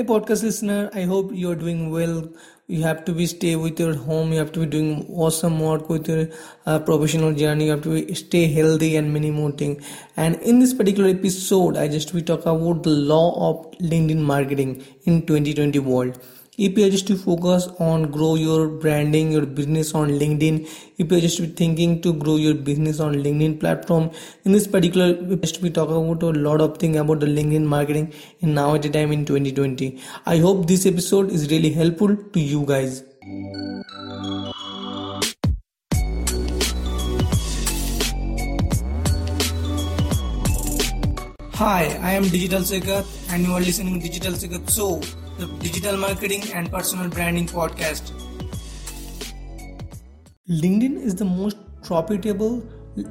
Hey, podcast listener, I hope you're doing well. You have to be stay with your home. You have to be doing awesome work with your uh, professional journey. You have to be, stay healthy and many more things. And in this particular episode, I just we talk about the law of LinkedIn marketing in 2020 world if you are just to focus on grow your branding your business on linkedin if you're just to be thinking to grow your business on linkedin platform in this particular we just we talk about a lot of thing about the linkedin marketing in now at the time in 2020 i hope this episode is really helpful to you guys Hi, I am Digital Sekat and you are listening to Digital Sekat Show the Digital Marketing and Personal Branding Podcast. LinkedIn is the most profitable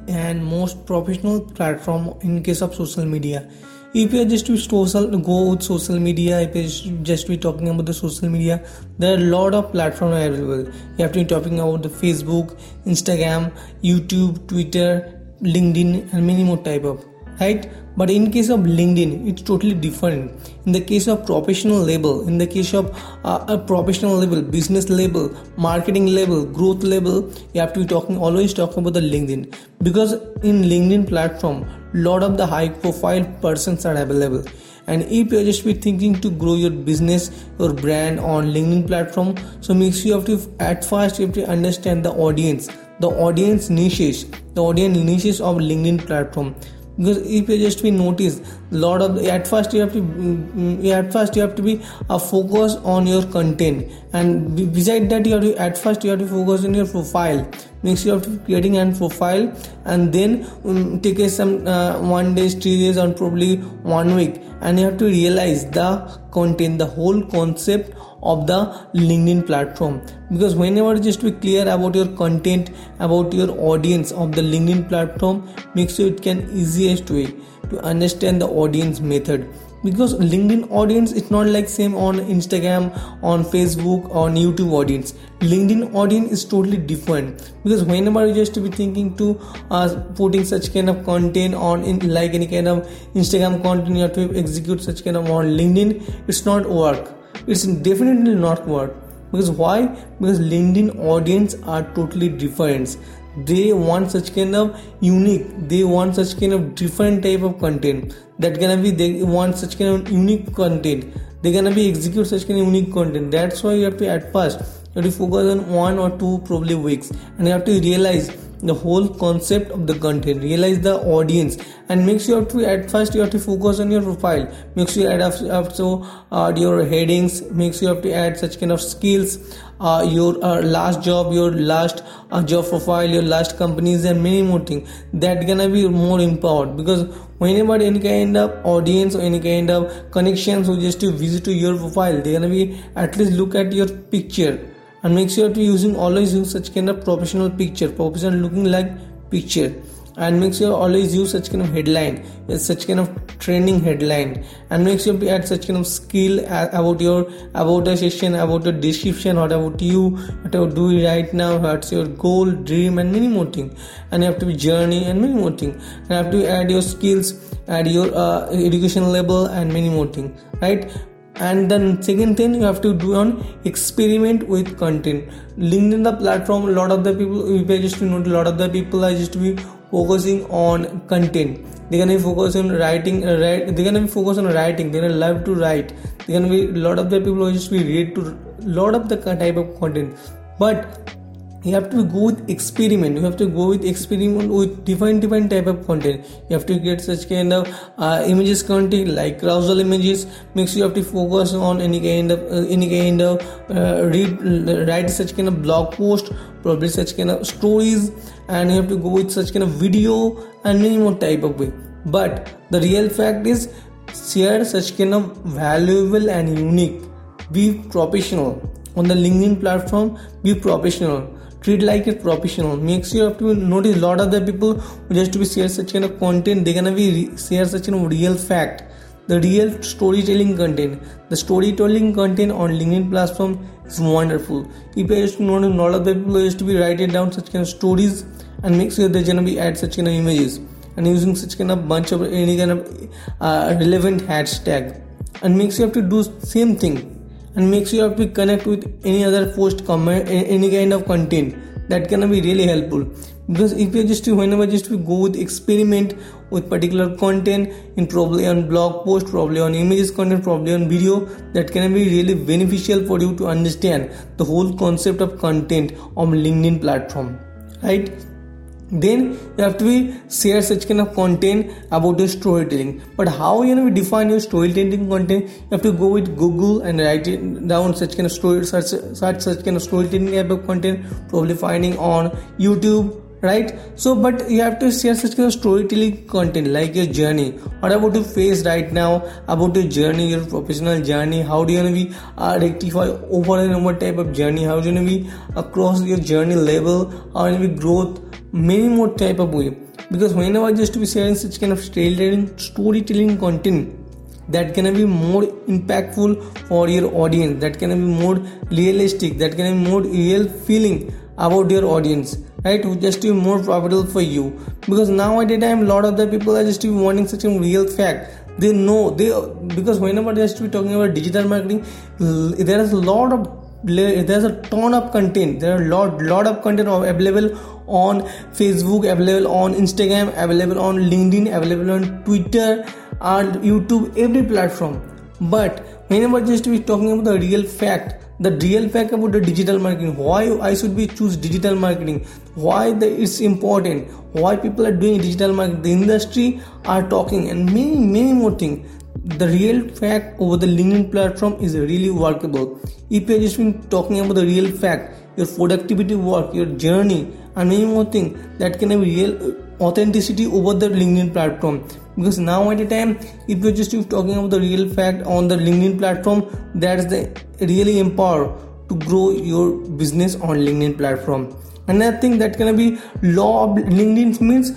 and most professional platform in case of social media. If you are just to social, go with social media, if you just be talking about the social media, there are a lot of platforms available. You have to be talking about the Facebook, Instagram, YouTube, Twitter, LinkedIn, and many more type of right? But in case of linkedin it's totally different. In the case of professional level in the case of uh, a professional level business level marketing level growth level you have to be talking always talking about the linkedin. Because in linkedin platform lot of the high profile persons are available. And if you're just be thinking to grow your business your brand on linkedin platform so make sure you have to at first you have to understand the audience. The audience niches the audience niches of linkedin platform because if you just be notice lot of at first you have to mm, at first you have to be a uh, focus on your content. And beside that you have to at first you have to focus on your profile. Make sure you have to creating an profile and then um, take a some uh, one days three days or probably one week. And you have to realize the content the whole concept of the linkedin platform. Because whenever just be clear about your content about your audience of the linkedin platform make sure it can easiest way to understand the audience method. Because linkedin audience it's not like same on instagram on facebook on youtube audience. Linkedin audience is totally different. Because whenever you just be thinking to uh, putting such kind of content on in like any kind of instagram content you have to execute such kind of on linkedin it's not work it's definitely not work because why? Because linkedin audience are totally different. They want such kind of unique they want such kind of different type of content. That gonna be they want such kind of unique content. They're gonna be execute such kind of unique content. That's why you have to at first you have to focus on one or two probably weeks and you have to realize the whole concept of the content. Realize the audience and make sure to at first you have to focus on your profile. Make sure you add also uh, your headings. Make sure you have to add such kind of skills uh, your uh, last job your last uh, job profile your last companies and many more things. That gonna be more important because whenever any kind of audience or any kind of connections who just to visit to your profile they're gonna be at least look at your picture and make sure to using always use such kind of professional picture. Professional looking like picture. And make sure always use such kind of headline. Such kind of training headline. And make sure to add such kind of skill about your about a session about the description what about you what you do right now what's your goal dream and many more things and you have to be journey and many more things and you have to add your skills add your uh, education level and many more things right and then second thing you have to do on experiment with content. Linkedin the platform a lot of the people i just know a lot of the people are just be focusing on content. They're gonna be focused on writing uh, write, they're gonna be focused on writing they're gonna love to write. They're gonna be a lot of the people who just be read to lot of the type of content. But you have to go with experiment. You have to go with experiment with different different type of content. You have to get such kind of uh, images content like carousel images. Makes you have to focus on any kind of uh, any kind of uh, read write such kind of blog post probably such kind of stories and you have to go with such kind of video and many more type of way. But the real fact is share such kind of valuable and unique. Be professional. On the linkedin platform be professional treat like a professional. Makes you have to notice a lot of the people who just to be share such kind of content. They're gonna be re- share such kind of real fact. The real storytelling content. The storytelling content on linkedin platform is wonderful. If I just to know a lot of the people used to be writing down such kind of stories and make sure they're gonna be add such kind of images and using such kind of bunch of any kind of uh, relevant hashtag. And makes you have to do same thing and makes you have to connect with any other post comment any kind of content that can be really helpful. Because if you just whenever just we go with experiment with particular content in probably on blog post probably on images content probably on video that can be really beneficial for you to understand the whole concept of content on linkedin platform right then you have to be share such kind of content about your storytelling. But how you know we define your storytelling content you have to go with google and write it down such kind of story such such such kind of storytelling type of content probably finding on youtube right? So but you have to share such kind of storytelling content like your journey. What about you face right now? About your journey your professional journey. How do you to be uh, rectify over and over type of journey? How do you to be across your journey level? How do you be growth many more type of way because whenever just to be sharing such kind of storytelling storytelling content that can be more impactful for your audience that can be more realistic that can be more real feeling about your audience right? To just be more profitable for you. Because now at a time lot of the people are just wanting such a real fact. They know they because whenever they to be talking about digital marketing there is a lot of there's a ton of content. There are lot lot of content available on facebook available on instagram available on linkedin available on twitter and youtube every platform. But whenever just we talking about the real fact the real fact about the digital marketing why i should be choose digital marketing? Why the, it's important? Why people are doing digital marketing? The industry are talking and many many more things the real fact over the linkedin platform is really workable. If you're just been talking about the real fact your productivity work your journey and many more things that can have real authenticity over the linkedin platform. Because now at a time if you're just talking about the real fact on the linkedin platform that's the really empower to grow your business on linkedin platform. Another thing that can be law of linkedin means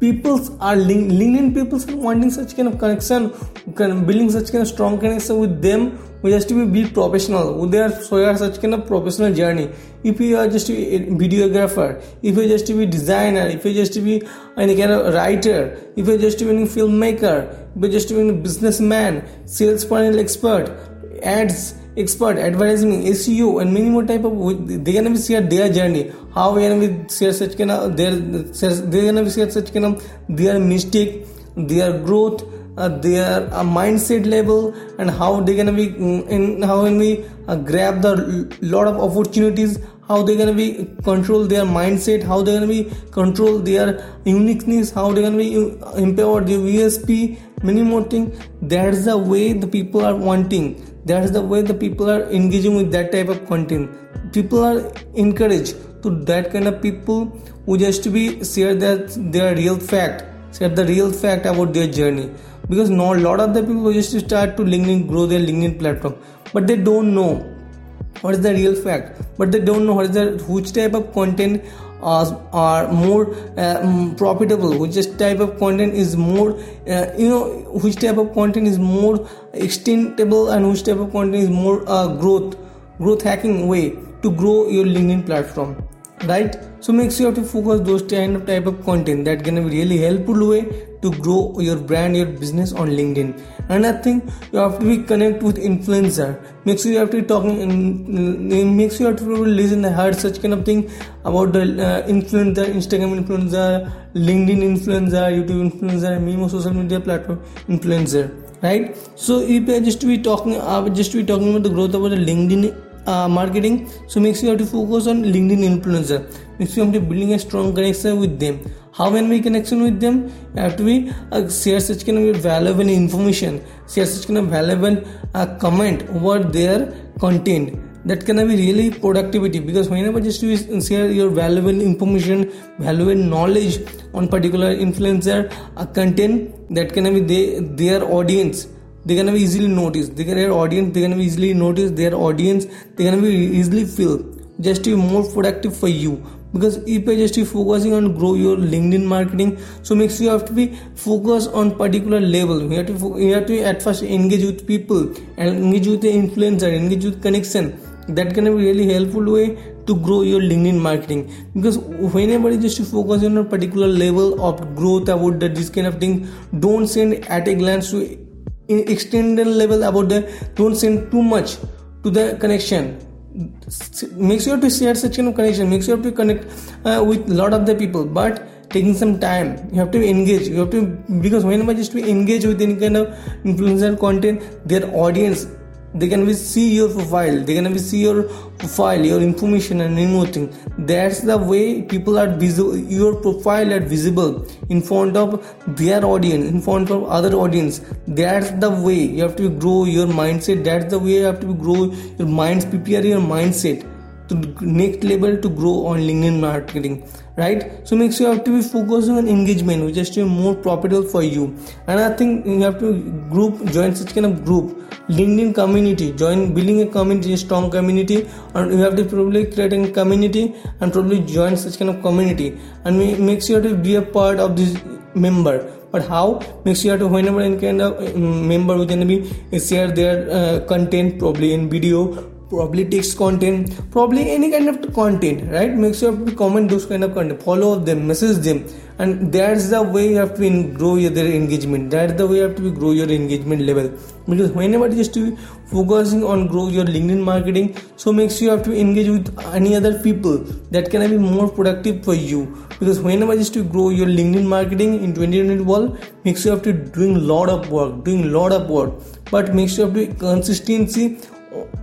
people are linkedin people are wanting such kind of connection building such kind of strong connection with them we just to be be professional they are so are such kind of professional journey if you are just to be a videographer if you just to be designer if you just to be any kind of writer if you just to be a filmmaker if you just to be a businessman sales panel expert ads expert advertising seo and many more type of they gonna be share their journey how we gonna be share such kind of their they gonna be share such kind of their mistake their growth uh, their uh, mindset level and how they're gonna be mm, in how can we uh, grab the lot of opportunities how they're gonna be control their mindset how they're gonna be control their uniqueness how they're gonna be uh, empower their usp many more things that's the way the people are wanting. That's the way the people are engaging with that type of content. People are encouraged to that kind of people who just to be share that their real fact share the real fact about their journey because no a lot of the people just start to linkedin grow their linkedin platform. But they don't know what is the real fact. But they don't know what is the which type of content uh, are more uh, mm, profitable. Which type of content is more uh, you know which type of content is more extendable and which type of content is more uh, growth growth hacking way to grow your linkedin platform. Right? So make sure to focus those kind of type of content that can be really helpful way to grow your brand your business on linkedin. Another thing you have to be connect with influencer. Make sure you have to be talking and make sure you have to listen and heard such kind of thing about the uh, influencer instagram influencer linkedin influencer youtube influencer many social media platform influencer right? So if i just to be talking i would just be talking about the growth about the linkedin uh, marketing. So make sure you have to focus on linkedin influencer. Make sure you have to building a strong connection with them. How when we connection with them? You have to be uh, share such kind of valuable information. Share such kind of valuable uh, comment over their content. That can be really productivity because whenever just you share your valuable information valuable knowledge on particular influencer uh, content that can be they, their audience they're gonna be easily noticed. They can their audience they're gonna be easily noticed. Their audience they're gonna be easily feel just to be more productive for you. Because if you're just focusing on grow your linkedin marketing so makes you have to be focused on particular level. You have to you have to at first engage with people and engage with the influencer engage with connection. That can be really helpful way to grow your linkedin marketing. Because whenever you just focus on a particular level of growth about this kind of thing don't send at a glance to extended level about the don't send too much to the connection. Make sure to share such kind of connection. Make sure to connect uh, with lot of the people. But taking some time you have to engage. You have to because whenever just to engage with any kind of influencer content their audience they can see your profile. They can see your profile your information and anything. That's the way people are visible your profile are visible in front of their audience in front of other audience. That's the way you have to grow your mindset. That's the way you have to grow your minds prepare your mindset next level to grow on linkedin marketing right? So make sure you have to be focusing on engagement which is more profitable for you. And i think you have to group join such kind of group. Linkedin community join building a community a strong community and you have to probably create a community and probably join such kind of community. And make sure to be a part of this member. But how? Make sure to whenever any kind of um, member who can be share their uh, content probably in video probably text content probably any kind of content right? Make sure to comment those kind of content follow them message them. And that's the way you have to grow your engagement. That's the way you have to grow your engagement level. Because whenever you just focusing on grow your linkedin marketing so make sure you have to engage with any other people that can be more productive for you. Because whenever just to grow your linkedin marketing in 2020 world make sure you have to doing lot of work doing lot of work. But make sure you have to consistency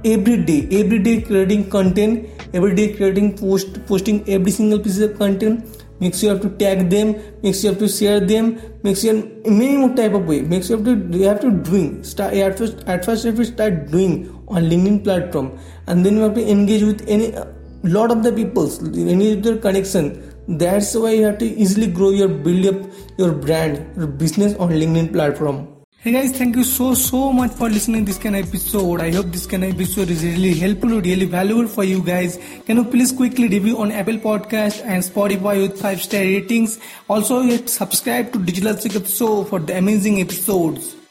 every day. Every day creating content every day creating post posting every single piece of content. Makes you have to tag them makes you have to share them makes you many more type of way. Makes you have to you have to doing. Start at first at first you have to start doing on linkedin platform and then you have to engage with any uh, lot of the peoples of their connection. That's why you have to easily grow your build up your brand your business on linkedin platform Hey guys, thank you so so much for listening this kind of episode. I hope this kind of episode is really helpful, really valuable for you guys. Can you please quickly review on Apple Podcast and Spotify with five star ratings? Also, subscribe to Digital Show for the amazing episodes.